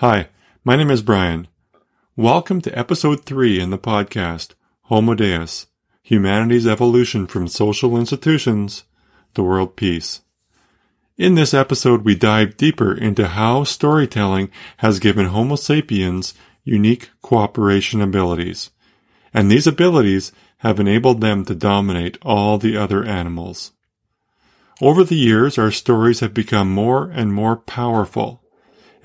Hi, my name is Brian. Welcome to episode 3 in the podcast, Homo Deus, Humanity's Evolution from Social Institutions to World Peace. In this episode, we dive deeper into how storytelling has given Homo sapiens unique cooperation abilities, and these abilities have enabled them to dominate all the other animals. Over the years, our stories have become more and more powerful,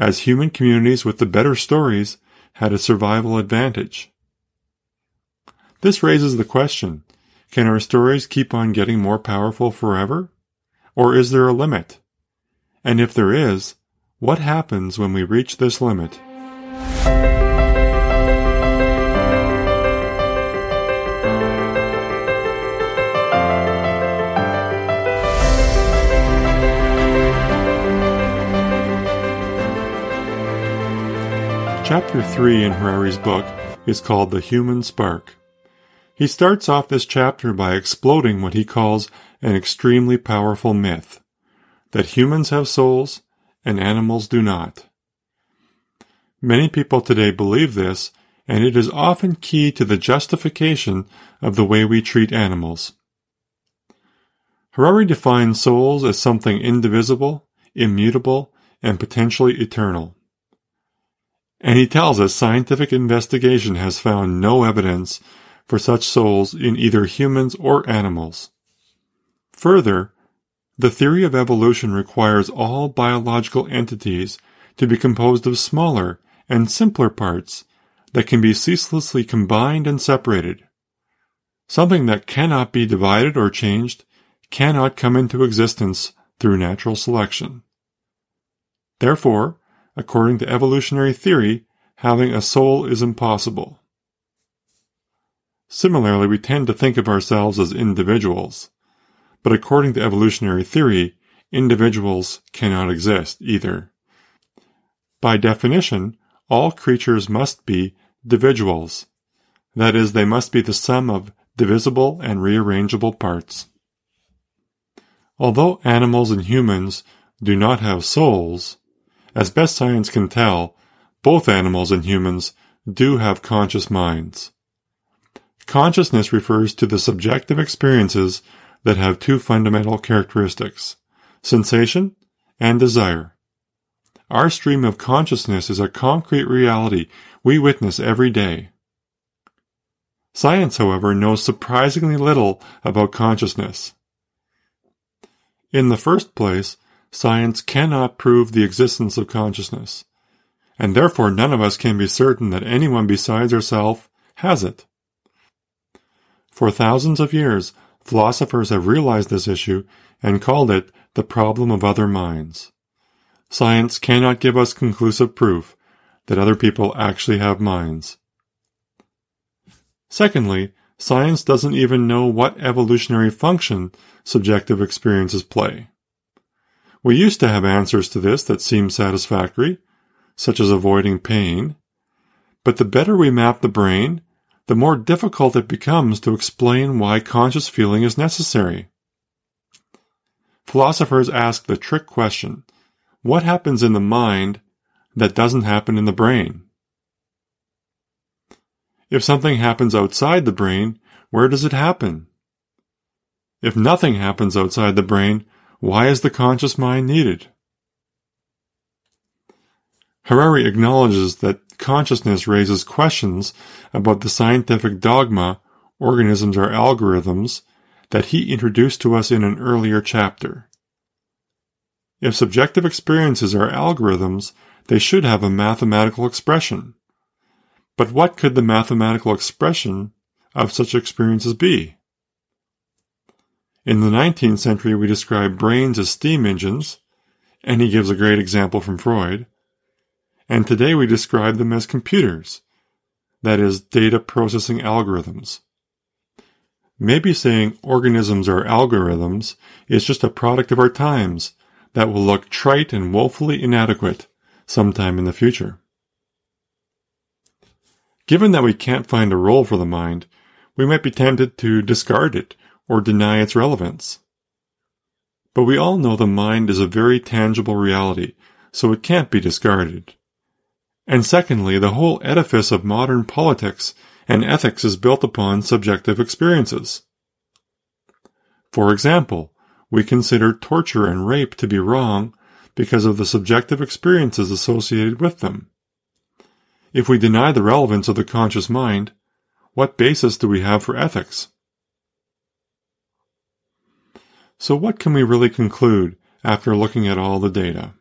as human communities with the better stories had a survival advantage. This raises the question, can our stories keep on getting more powerful forever? Or is there a limit? And if there is, what happens when we reach this limit? Chapter 3 in Harari's book is called The Human Spark. He starts off this chapter by exploding what he calls an extremely powerful myth that humans have souls and animals do not. Many people today believe this, and it is often key to the justification of the way we treat animals. Harari defines souls as something indivisible, immutable, and potentially eternal. And he tells us scientific investigation has found no evidence for such souls in either humans or animals. Further, the theory of evolution requires all biological entities to be composed of smaller and simpler parts that can be ceaselessly combined and separated. Something that cannot be divided or changed cannot come into existence through natural selection. Therefore, according to evolutionary theory, having a soul is impossible. Similarly, we tend to think of ourselves as individuals, but according to evolutionary theory, individuals cannot exist either. By definition, all creatures must be dividuals. That is, they must be the sum of divisible and rearrangeable parts. Although animals and humans do not have souls, as best science can tell, both animals and humans do have conscious minds. Consciousness refers to the subjective experiences that have two fundamental characteristics sensation and desire. Our stream of consciousness is a concrete reality we witness every day. Science, however, knows surprisingly little about consciousness. In the first place, science cannot prove the existence of consciousness, and therefore none of us can be certain that anyone besides ourselves has it. For thousands of years, philosophers have realized this issue and called it the problem of other minds. Science cannot give us conclusive proof that other people actually have minds. Secondly, science doesn't even know what evolutionary function subjective experiences play. We used to have answers to this that seemed satisfactory, such as avoiding pain, but the better we map the brain, the more difficult it becomes to explain why conscious feeling is necessary. Philosophers ask the trick question what happens in the mind that doesn't happen in the brain? If something happens outside the brain, where does it happen? If nothing happens outside the brain, why is the conscious mind needed? Harari acknowledges that consciousness raises questions about the scientific dogma organisms are algorithms that he introduced to us in an earlier chapter. If subjective experiences are algorithms, they should have a mathematical expression. But what could the mathematical expression of such experiences be? In the 19th century, we describe brains as steam engines, and he gives a great example from Freud. And today we describe them as computers, that is, data processing algorithms. Maybe saying organisms are algorithms is just a product of our times that will look trite and woefully inadequate sometime in the future. Given that we can't find a role for the mind, we might be tempted to discard it or deny its relevance. But we all know the mind is a very tangible reality, so it can't be discarded. And secondly, the whole edifice of modern politics and ethics is built upon subjective experiences. For example, we consider torture and rape to be wrong because of the subjective experiences associated with them. If we deny the relevance of the conscious mind, what basis do we have for ethics? So what can we really conclude after looking at all the data?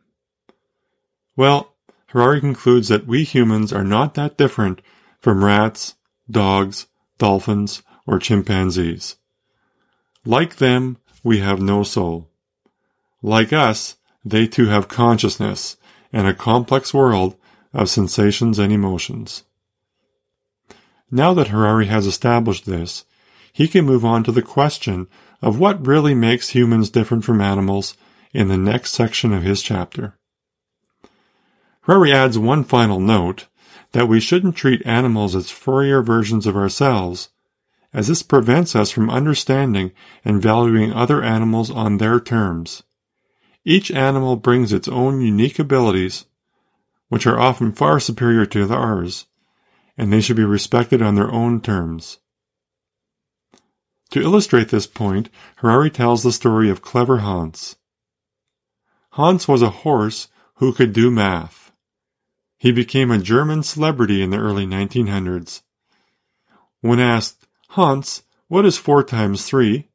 Well, Harari concludes that we humans are not that different from rats, dogs, dolphins, or chimpanzees. Like them, we have no soul. Like us, they too have consciousness and a complex world of sensations and emotions. Now that Harari has established this, he can move on to the question of what really makes humans different from animals in the next section of his chapter. Harari adds one final note that we shouldn't treat animals as furrier versions of ourselves, as this prevents us from understanding and valuing other animals on their terms. Each animal brings its own unique abilities, which are often far superior to ours, and they should be respected on their own terms. To illustrate this point, Harari tells the story of clever Hans. Hans was a horse who could do math. He became a German celebrity in the early 1900s. When asked, Hans, what is four times three?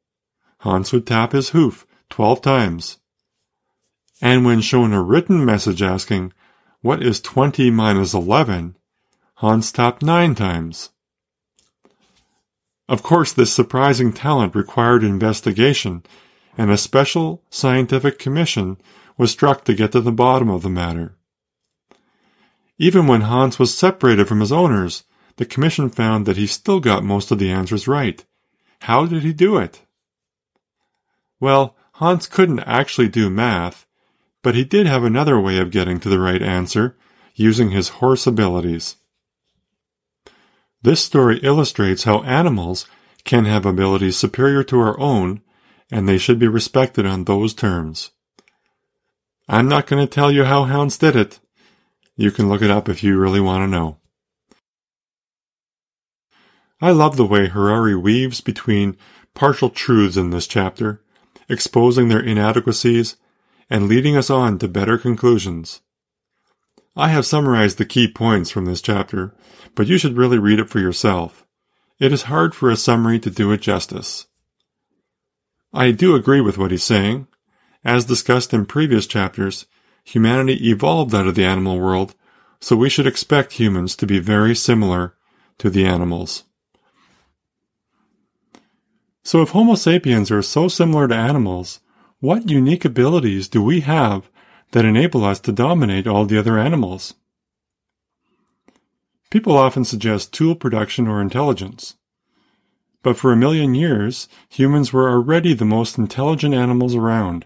Hans would tap his hoof twelve times. And when shown a written message asking, what is 20 minus 11? Hans tapped nine times. Of course, this surprising talent required investigation, and a special scientific commission was struck to get to the bottom of the matter. Even when Hans was separated from his owners, the commission found that he still got most of the answers right. How did he do it? Well, Hans couldn't actually do math, but he did have another way of getting to the right answer, using his horse abilities. This story illustrates how animals can have abilities superior to our own, and they should be respected on those terms. I'm not going to tell you how Hans did it. You can look it up if you really want to know. I love the way Harari weaves between partial truths in this chapter, exposing their inadequacies and leading us on to better conclusions. I have summarized the key points from this chapter, but you should really read it for yourself. It is hard for a summary to do it justice. I do agree with what he's saying. As discussed in previous chapters, humanity evolved out of the animal world, so we should expect humans to be very similar to the animals. So if Homo sapiens are so similar to animals, what unique abilities do we have that enable us to dominate all the other animals? People often suggest tool production or intelligence. But for a million years, humans were already the most intelligent animals around,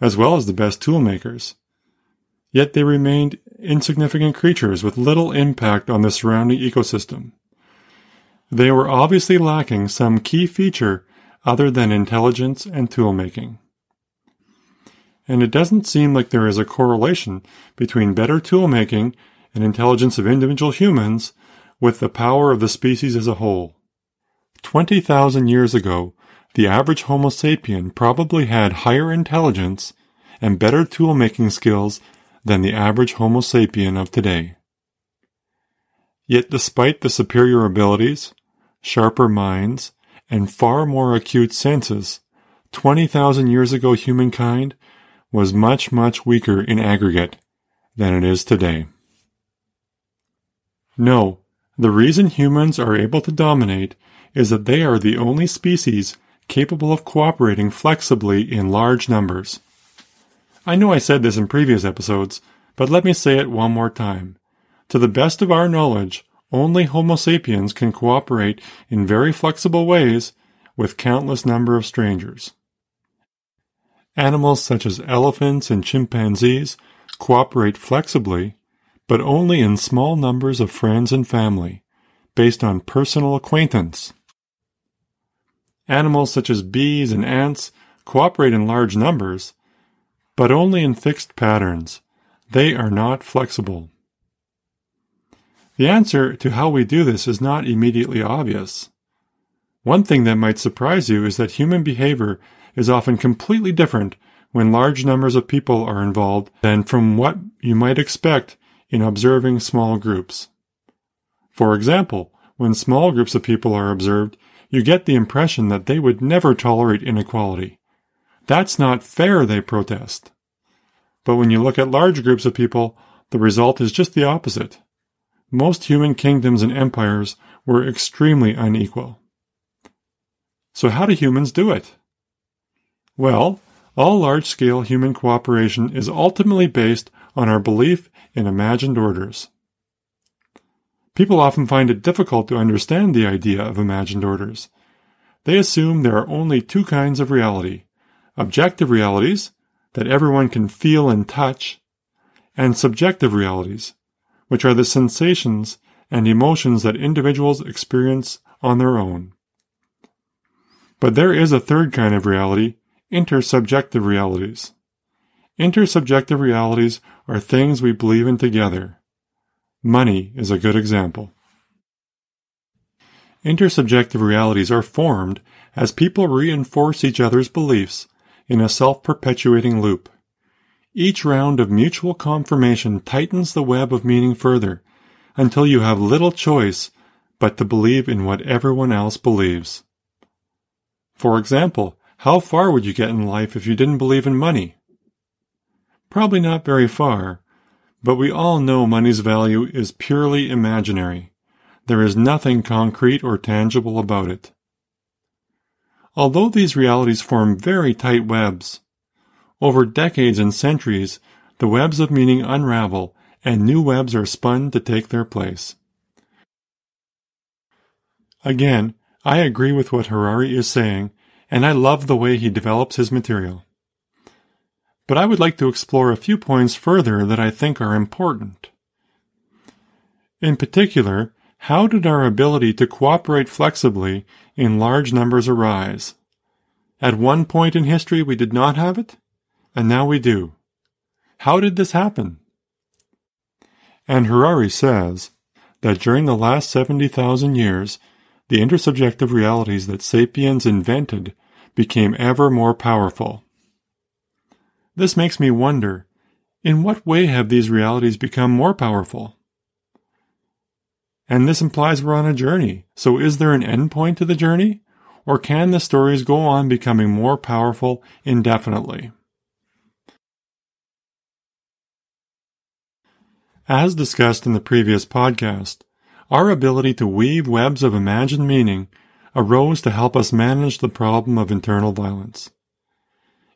as well as the best tool makers. Yet they remained insignificant creatures with little impact on the surrounding ecosystem. They were obviously lacking some key feature other than intelligence and tool making and it doesn't seem like there is a correlation between better tool making and intelligence of individual humans with the power of the species as a whole. 20,000 years ago, the average Homo sapien probably had higher intelligence and better tool making skills than the average Homo sapien of today. Yet despite the superior abilities, sharper minds, and far more acute senses, 20,000 years ago humankind was much, much weaker in aggregate than it is today. No, the reason humans are able to dominate is that they are the only species capable of cooperating flexibly in large numbers. I know I said this in previous episodes, but let me say it one more time. To the best of our knowledge, only Homo sapiens can cooperate in very flexible ways with countless number of strangers. Animals such as elephants and chimpanzees cooperate flexibly, but only in small numbers of friends and family, based on personal acquaintance. Animals such as bees and ants cooperate in large numbers, but only in fixed patterns. They are not flexible. The answer to how we do this is not immediately obvious. One thing that might surprise you is that human behavior is often completely different when large numbers of people are involved than from what you might expect in observing small groups. For example, when small groups of people are observed, you get the impression that they would never tolerate inequality. That's not fair, they protest. But when you look at large groups of people, the result is just the opposite. Most human kingdoms and empires were extremely unequal. So how do humans do it? Well, all large-scale human cooperation is ultimately based on our belief in imagined orders. People often find it difficult to understand the idea of imagined orders. They assume there are only two kinds of reality objective realities that everyone can feel and touch, and subjective realities, which are the sensations and emotions that individuals experience on their own. But there is a third kind of reality, intersubjective realities. Intersubjective realities are things we believe in together. Money is a good example. Intersubjective realities are formed as people reinforce each other's beliefs in a self-perpetuating loop. Each round of mutual confirmation tightens the web of meaning further until you have little choice but to believe in what everyone else believes. For example, how far would you get in life if you didn't believe in money? Probably not very far, but we all know money's value is purely imaginary. There is nothing concrete or tangible about it. Although these realities form very tight webs, over decades and centuries, the webs of meaning unravel and new webs are spun to take their place. Again, I agree with what Harari is saying, and I love the way he develops his material. But I would like to explore a few points further that I think are important. In particular, how did our ability to cooperate flexibly in large numbers arise? At one point in history we did not have it, and now we do. How did this happen? And Harari says that during the last 70,000 years, the intersubjective realities that sapiens invented became ever more powerful. This makes me wonder, in what way have these realities become more powerful? And this implies we're on a journey. So is there an endpoint to the journey? Or can the stories go on becoming more powerful indefinitely? As discussed in the previous podcast, our ability to weave webs of imagined meaning arose to help us manage the problem of internal violence.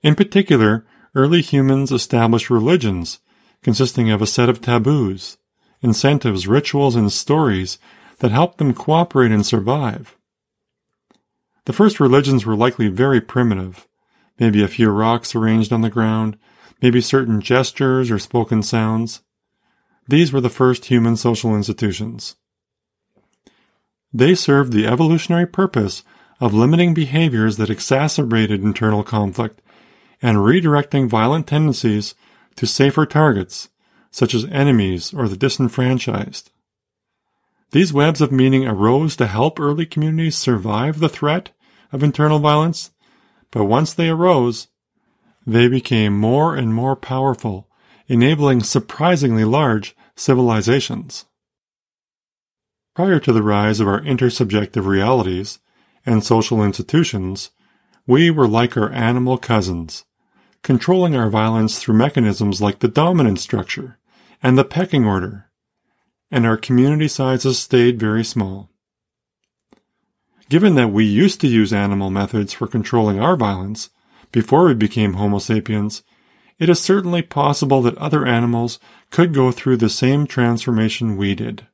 In particular, early humans established religions consisting of a set of taboos, incentives, rituals, and stories that helped them cooperate and survive. The first religions were likely very primitive, maybe a few rocks arranged on the ground, maybe certain gestures or spoken sounds. These were the first human social institutions. They served the evolutionary purpose of limiting behaviors that exacerbated internal conflict and redirecting violent tendencies to safer targets, such as enemies or the disenfranchised. These webs of meaning arose to help early communities survive the threat of internal violence, but once they arose, they became more and more powerful, enabling surprisingly large civilizations. Prior to the rise of our intersubjective realities and social institutions, we were like our animal cousins, controlling our violence through mechanisms like the dominant structure and the pecking order, and our community sizes stayed very small. Given that we used to use animal methods for controlling our violence before we became Homo sapiens, it is certainly possible that other animals could go through the same transformation we did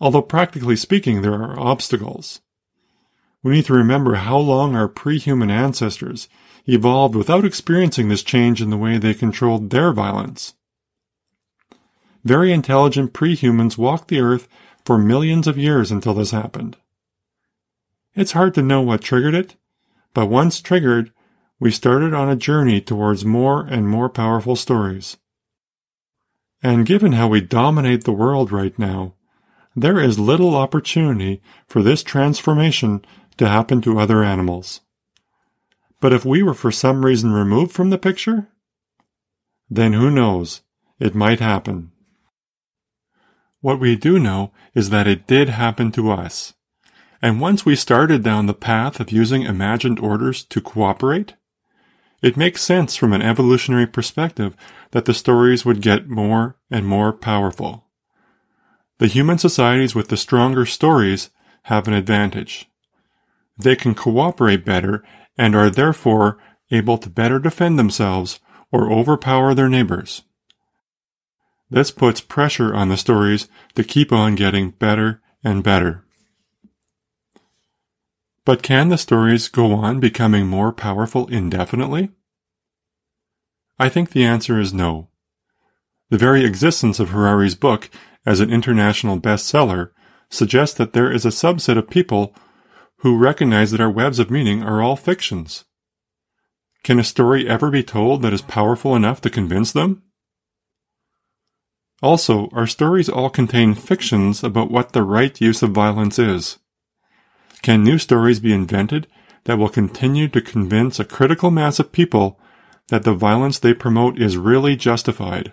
although practically speaking there are obstacles. We need to remember how long our pre-human ancestors evolved without experiencing this change in the way they controlled their violence. Very intelligent pre-humans walked the earth for millions of years until this happened. It's hard to know what triggered it, but once triggered, we started on a journey towards more and more powerful stories. And given how we dominate the world right now, there is little opportunity for this transformation to happen to other animals. But if we were for some reason removed from the picture, then who knows, it might happen. What we do know is that it did happen to us. And once we started down the path of using imagined orders to cooperate, it makes sense from an evolutionary perspective that the stories would get more and more powerful. The human societies with the stronger stories have an advantage. They can cooperate better and are therefore able to better defend themselves or overpower their neighbors. This puts pressure on the stories to keep on getting better and better. But can the stories go on becoming more powerful indefinitely? I think the answer is no. The very existence of Harari's book as an international bestseller suggests that there is a subset of people who recognize that our webs of meaning are all fictions. Can a story ever be told that is powerful enough to convince them? Also, our stories all contain fictions about what the right use of violence is. Can new stories be invented that will continue to convince a critical mass of people that the violence they promote is really justified?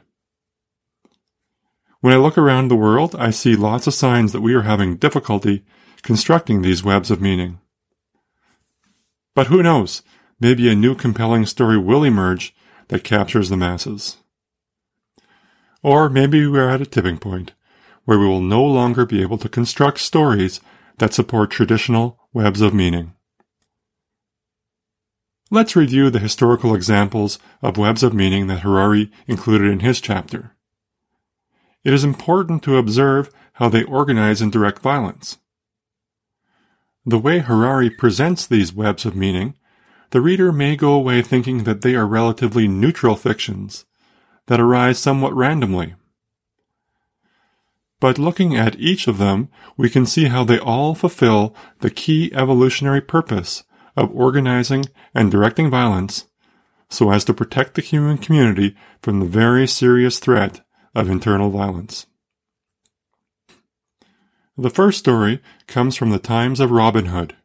When I look around the world, I see lots of signs that we are having difficulty constructing these webs of meaning. But who knows? Maybe a new compelling story will emerge that captures the masses. Or maybe we are at a tipping point where we will no longer be able to construct stories that support traditional webs of meaning. Let's review the historical examples of webs of meaning that Harari included in his chapter. It is important to observe how they organize and direct violence. The way Harari presents these webs of meaning, the reader may go away thinking that they are relatively neutral fictions that arise somewhat randomly. But looking at each of them, we can see how they all fulfill the key evolutionary purpose of organizing and directing violence so as to protect the human community from the very serious threat of internal violence. The first story comes from the times of Robin Hood.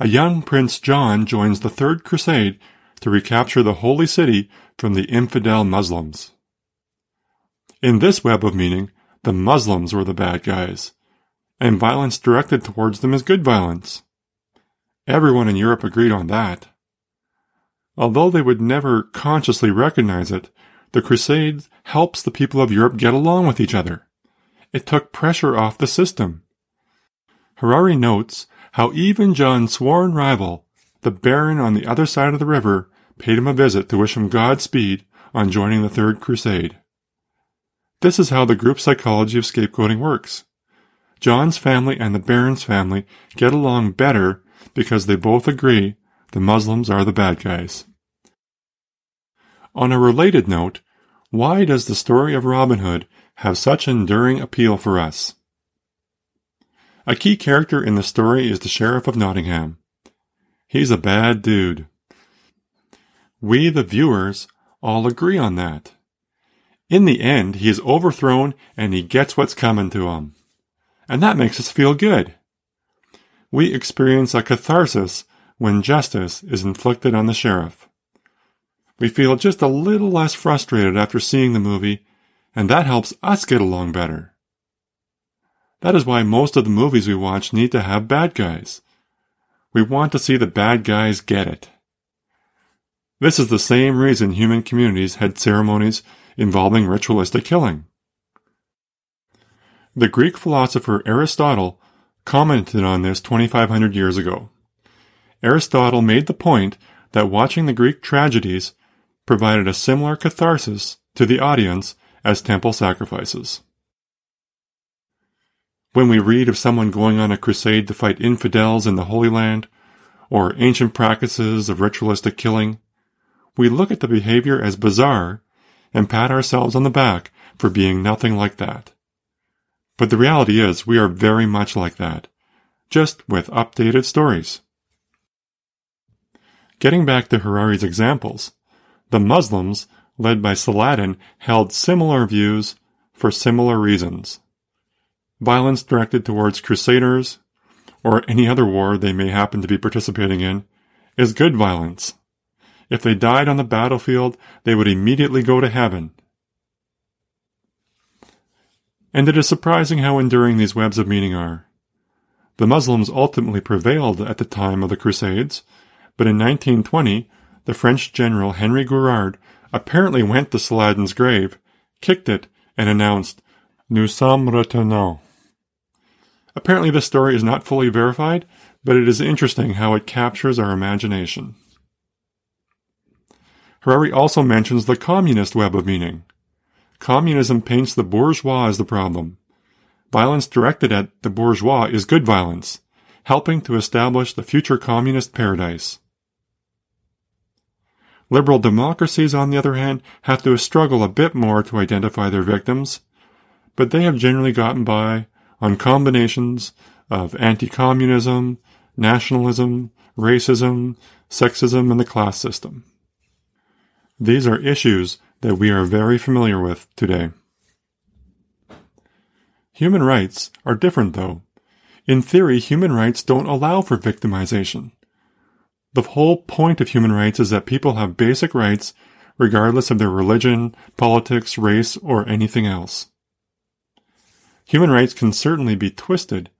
A young Prince John joins the Third Crusade to recapture the Holy City from the infidel Muslims. In this web of meaning, the Muslims were the bad guys, and violence directed towards them is good violence. Everyone in Europe agreed on that. Although they would never consciously recognize it, the Crusades helps the people of Europe get along with each other. It took pressure off the system. Harari notes how even John's sworn rival, the Baron on the other side of the river, paid him a visit to wish him Godspeed on joining the Third Crusade. This is how the group psychology of scapegoating works. John's family and the Baron's family get along better because they both agree the Muslims are the bad guys. On a related note, why does the story of Robin Hood have such enduring appeal for us? A key character in the story is the Sheriff of Nottingham. He's a bad dude. We, the viewers, all agree on that. In the end, he is overthrown and he gets what's coming to him. And that makes us feel good. We experience a catharsis when justice is inflicted on the sheriff. We feel just a little less frustrated after seeing the movie, and that helps us get along better. That is why most of the movies we watch need to have bad guys. We want to see the bad guys get it. This is the same reason human communities had ceremonies involving ritualistic killing. The Greek philosopher Aristotle commented on this 2500 years ago. Aristotle made the point that watching the Greek tragedies provided a similar catharsis to the audience as temple sacrifices. When we read of someone going on a crusade to fight infidels in the Holy Land, or ancient practices of ritualistic killing, we look at the behavior as bizarre and pat ourselves on the back for being nothing like that. But the reality is we are very much like that, just with updated stories. Getting back to Harari's examples, the Muslims, led by Saladin, held similar views for similar reasons. Violence directed towards crusaders, or any other war they may happen to be participating in, is good violence. If they died on the battlefield, they would immediately go to heaven. And it is surprising how enduring these webs of meaning are. The Muslims ultimately prevailed at the time of the Crusades, but in 1920, the French general Henry Gouraud apparently went to Saladin's grave, kicked it, and announced, Nous sommes retournants. Apparently this story is not fully verified, but it is interesting how it captures our imagination. Harari also mentions the communist web of meaning. Communism paints the bourgeois as the problem. Violence directed at the bourgeois is good violence, helping to establish the future communist paradise. Liberal democracies, on the other hand, have to struggle a bit more to identify their victims, but they have generally gotten by on combinations of anti-communism, nationalism, racism, sexism, and the class system. These are issues that we are very familiar with today. Human rights are different though. In theory, human rights don't allow for victimization. The whole point of human rights is that people have basic rights regardless of their religion, politics, race, or anything else. Human rights can certainly be twisted,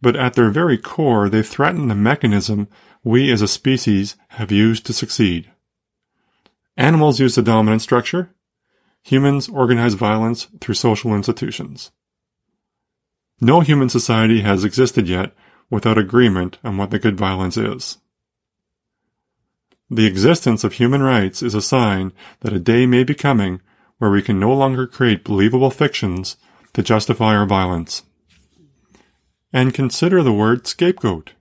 but at their very core, they threaten the mechanism we as a species have used to succeed. Animals use the dominant structure. Humans organize violence through social institutions. No human society has existed yet without agreement on what the good violence is. The existence of human rights is a sign that a day may be coming where we can no longer create believable fictions to justify our violence. And consider the word scapegoat.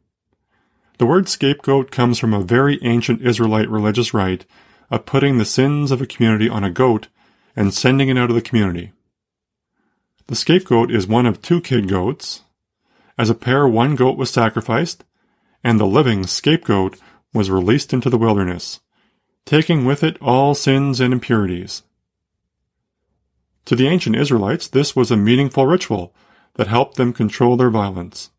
The word scapegoat comes from a very ancient Israelite religious rite of putting the sins of a community on a goat and sending it out of the community. The scapegoat is one of two kid goats. As a pair, one goat was sacrificed, and the living scapegoat was released into the wilderness, taking with it all sins and impurities. To the ancient Israelites, this was a meaningful ritual that helped them control their violence.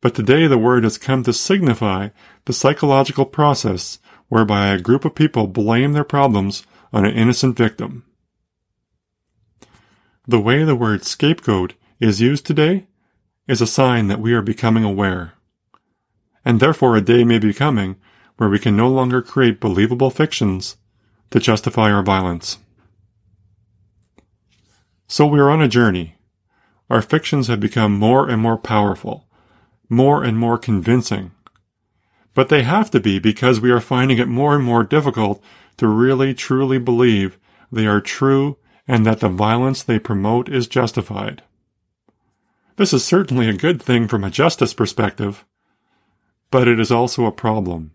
But today the word has come to signify the psychological process whereby a group of people blame their problems on an innocent victim. The way the word scapegoat is used today is a sign that we are becoming aware. And therefore a day may be coming where we can no longer create believable fictions to justify our violence. So we are on a journey. Our fictions have become more and more powerful, more and more convincing, but they have to be because we are finding it more and more difficult to really truly believe they are true and that the violence they promote is justified. This is certainly a good thing from a justice perspective, but it is also a problem.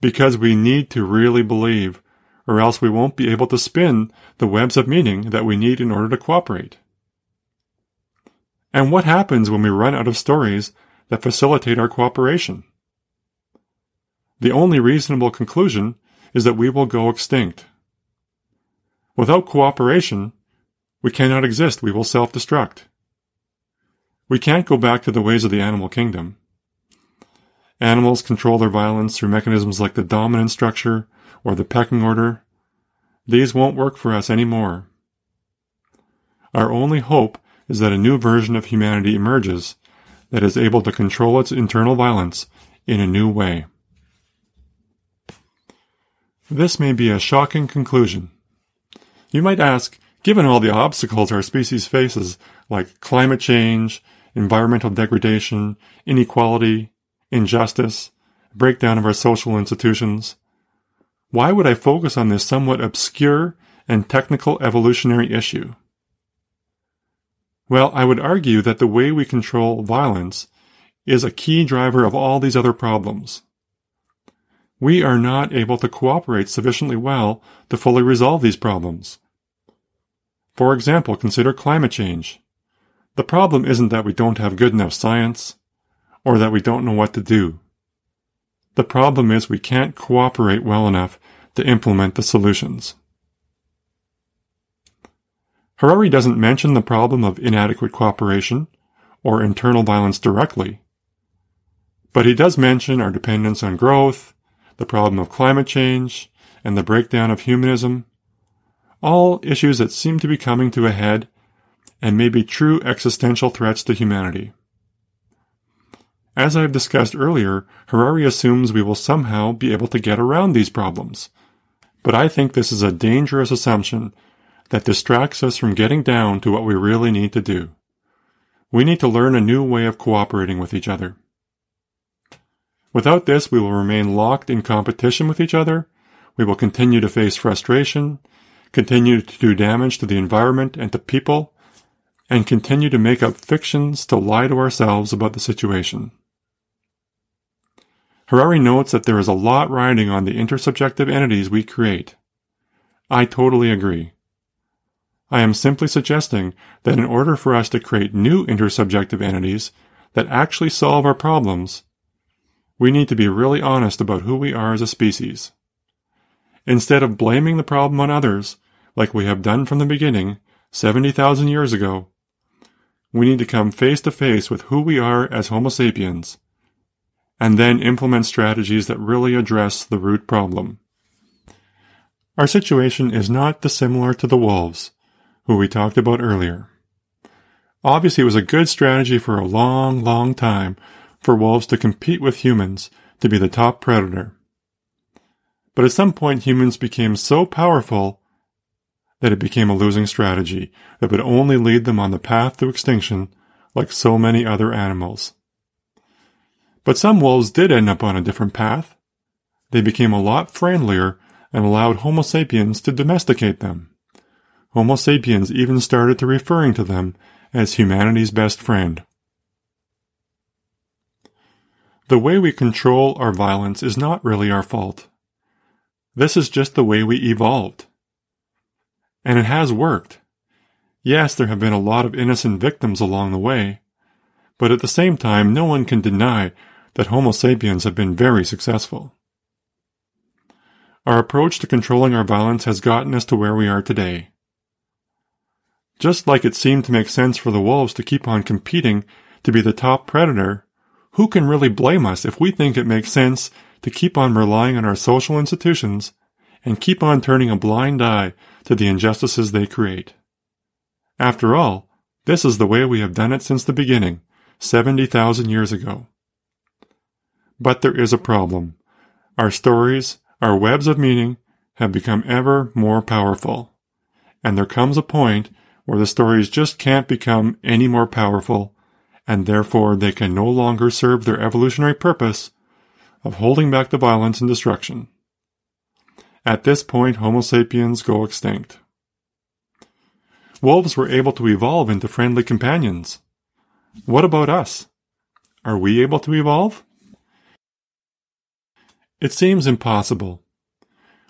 Because we need to really believe, or else we won't be able to spin the webs of meaning that we need in order to cooperate. And what happens when we run out of stories that facilitate our cooperation? The only reasonable conclusion is that we will go extinct. Without cooperation, we cannot exist, we will self-destruct. We can't go back to the ways of the animal kingdom. Animals control their violence through mechanisms like the dominant structure or the pecking order. These won't work for us anymore. Our only hope is that a new version of humanity emerges that is able to control its internal violence in a new way. This may be a shocking conclusion. You might ask, given all the obstacles our species faces, like climate change, environmental degradation, inequality, injustice, breakdown of our social institutions, why would I focus on this somewhat obscure and technical evolutionary issue? Well, I would argue that the way we control violence is a key driver of all these other problems we are not able to cooperate sufficiently well to fully resolve these problems. For example, consider climate change. The problem isn't that we don't have good enough science, or that we don't know what to do. The problem is we can't cooperate well enough to implement the solutions. Harari doesn't mention the problem of inadequate cooperation or internal violence directly, but he does mention our dependence on growth, the problem of climate change, and the breakdown of humanism, all issues that seem to be coming to a head and may be true existential threats to humanity. As I've discussed earlier, Harari assumes we will somehow be able to get around these problems. But I think this is a dangerous assumption that distracts us from getting down to what we really need to do. We need to learn a new way of cooperating with each other. Without this, we will remain locked in competition with each other. We will continue to face frustration, continue to do damage to the environment and to people, and continue to make up fictions to lie to ourselves about the situation. Harari notes that there is a lot riding on the intersubjective entities we create. I totally agree. I am simply suggesting that in order for us to create new intersubjective entities that actually solve our problems, we need to be really honest about who we are as a species. Instead of blaming the problem on others, like we have done from the beginning, 70,000 years ago, we need to come face to face with who we are as Homo sapiens and then implement strategies that really address the root problem. Our situation is not dissimilar to the wolves, who we talked about earlier. Obviously, it was a good strategy for a long, long time for wolves to compete with humans to be the top predator. But at some point, humans became so powerful that it became a losing strategy that would only lead them on the path to extinction like so many other animals. But some wolves did end up on a different path. They became a lot friendlier and allowed Homo sapiens to domesticate them. Homo sapiens even started to referring to them as humanity's best friend. The way we control our violence is not really our fault. This is just the way we evolved. And it has worked. Yes, there have been a lot of innocent victims along the way, but at the same time, no one can deny that Homo sapiens have been very successful. Our approach to controlling our violence has gotten us to where we are today. Just like it seemed to make sense for the wolves to keep on competing to be the top predator, who can really blame us if we think it makes sense to keep on relying on our social institutions and keep on turning a blind eye to the injustices they create? After all, this is the way we have done it since the beginning, 70,000 years ago. But there is a problem. Our stories, our webs of meaning, have become ever more powerful. And there comes a point where the stories just can't become any more powerful, and therefore they can no longer serve their evolutionary purpose of holding back the violence and destruction. At this point, Homo sapiens go extinct. Wolves were able to evolve into friendly companions. What about us? Are we able to evolve? It seems impossible.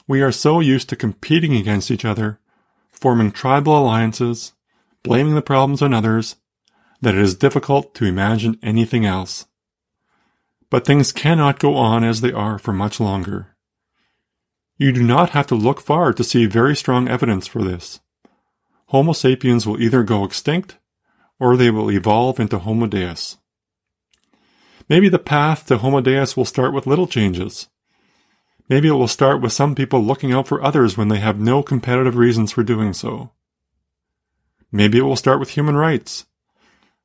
We are so used to competing against each other, forming tribal alliances, blaming the problems on others, that it is difficult to imagine anything else. But things cannot go on as they are for much longer. You do not have to look far to see very strong evidence for this. Homo sapiens will either go extinct or they will evolve into Homo deus. Maybe the path to Homo deus will start with little changes. Maybe it will start with some people looking out for others when they have no competitive reasons for doing so. Maybe it will start with human rights.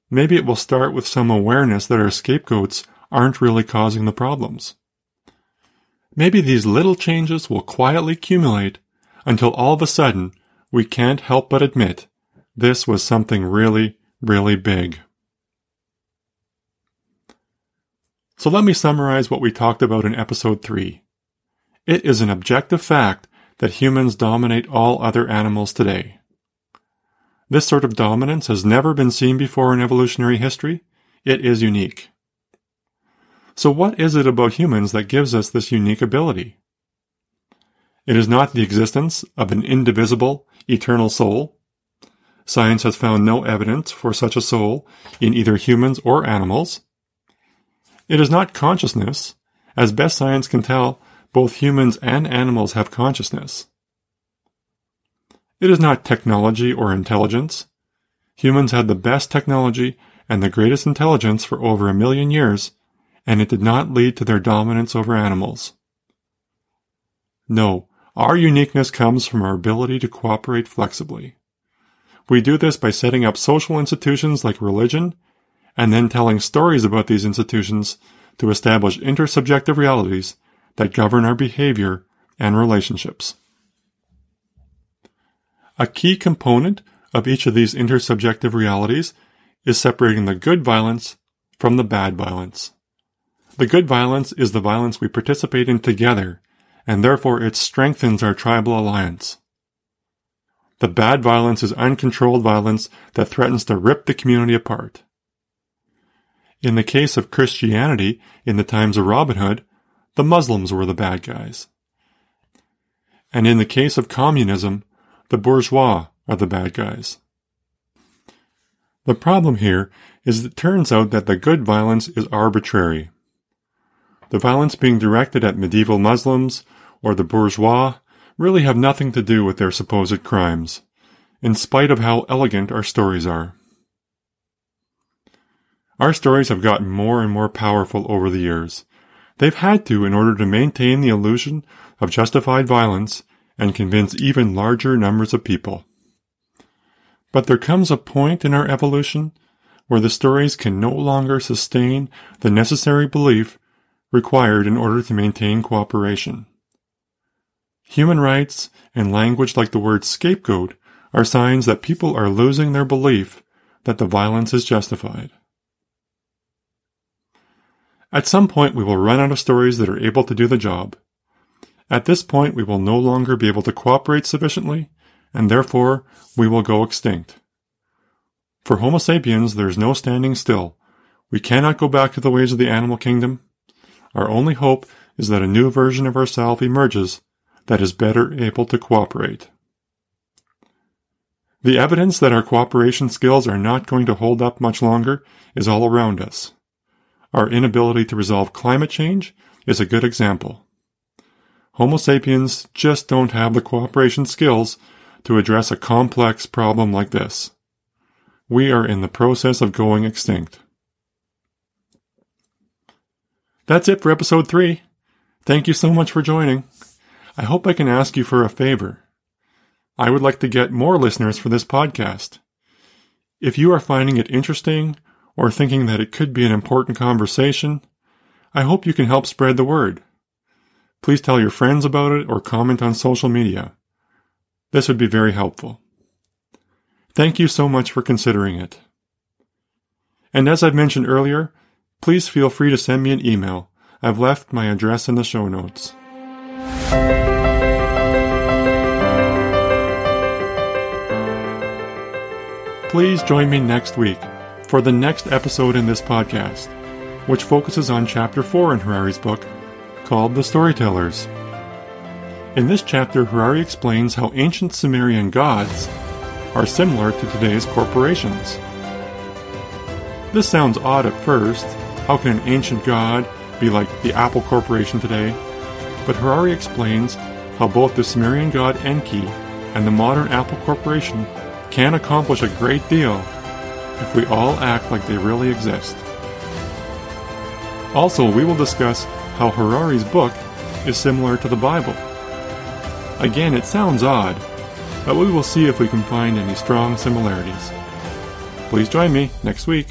Maybe it will start with some awareness that our scapegoats aren't really causing the problems. Maybe these little changes will quietly accumulate until all of a sudden we can't help but admit this was something really, really big. So let me summarize what we talked about in episode 3. It is an objective fact that humans dominate all other animals today. This sort of dominance has never been seen before in evolutionary history. It is unique. So what is it about humans that gives us this unique ability? It is not the existence of an indivisible, eternal soul. Science has found no evidence for such a soul in either humans or animals. It is not consciousness. As best science can tell, both humans and animals have consciousness. It is not technology or intelligence. Humans had the best technology and the greatest intelligence for over a million years, and it did not lead to their dominance over animals. No, our uniqueness comes from our ability to cooperate flexibly. We do this by setting up social institutions like religion, and then telling stories about these institutions to establish intersubjective realities that govern our behavior and relationships. A key component of each of these intersubjective realities is separating the good violence from the bad violence. The good violence is the violence we participate in together, and therefore it strengthens our tribal alliance. The bad violence is uncontrolled violence that threatens to rip the community apart. In the case of Christianity in the times of Robin Hood, the Muslims were the bad guys. And in the case of communism, the bourgeois are the bad guys. The problem here is that it turns out that the good violence is arbitrary. The violence being directed at medieval Muslims or the bourgeois really have nothing to do with their supposed crimes, in spite of how elegant our stories are. Our stories have gotten more and more powerful over the years. They've had to in order to maintain the illusion of justified violence and convince even larger numbers of people. But there comes a point in our evolution where the stories can no longer sustain the necessary belief required in order to maintain cooperation. Human rights and language like the word scapegoat are signs that people are losing their belief that the violence is justified. At some point, we will run out of stories that are able to do the job. At this point, we will no longer be able to cooperate sufficiently and therefore we will go extinct. For Homo sapiens, there is no standing still. We cannot go back to the ways of the animal kingdom. Our only hope is that a new version of ourselves emerges that is better able to cooperate. The evidence that our cooperation skills are not going to hold up much longer is all around us. Our inability to resolve climate change is a good example. Homo sapiens just don't have the cooperation skills to address a complex problem like this. We are in the process of going extinct. That's it for episode 3. Thank you so much for joining. I hope I can ask you for a favor. I would like to get more listeners for this podcast. If you are finding it interesting or thinking that it could be an important conversation, I hope you can help spread the word. Please tell your friends about it or comment on social media. This would be very helpful. Thank you so much for considering it. And as I've mentioned earlier, please feel free to send me an email. I've left my address in the show notes. Please join me next week for the next episode in this podcast, which focuses on Chapter 4 in Harari's book called The Storytellers. In this chapter, Harari explains how ancient Sumerian gods are similar to today's corporations. This sounds odd at first. How can an ancient god be like the Apple Corporation today? But Harari explains how both the Sumerian god Enki and the modern Apple Corporation can accomplish a great deal if we all act like they really exist. Also, we will discuss how Harari's book is similar to the Bible. Again, it sounds odd, but we will see if we can find any strong similarities. Please join me next week.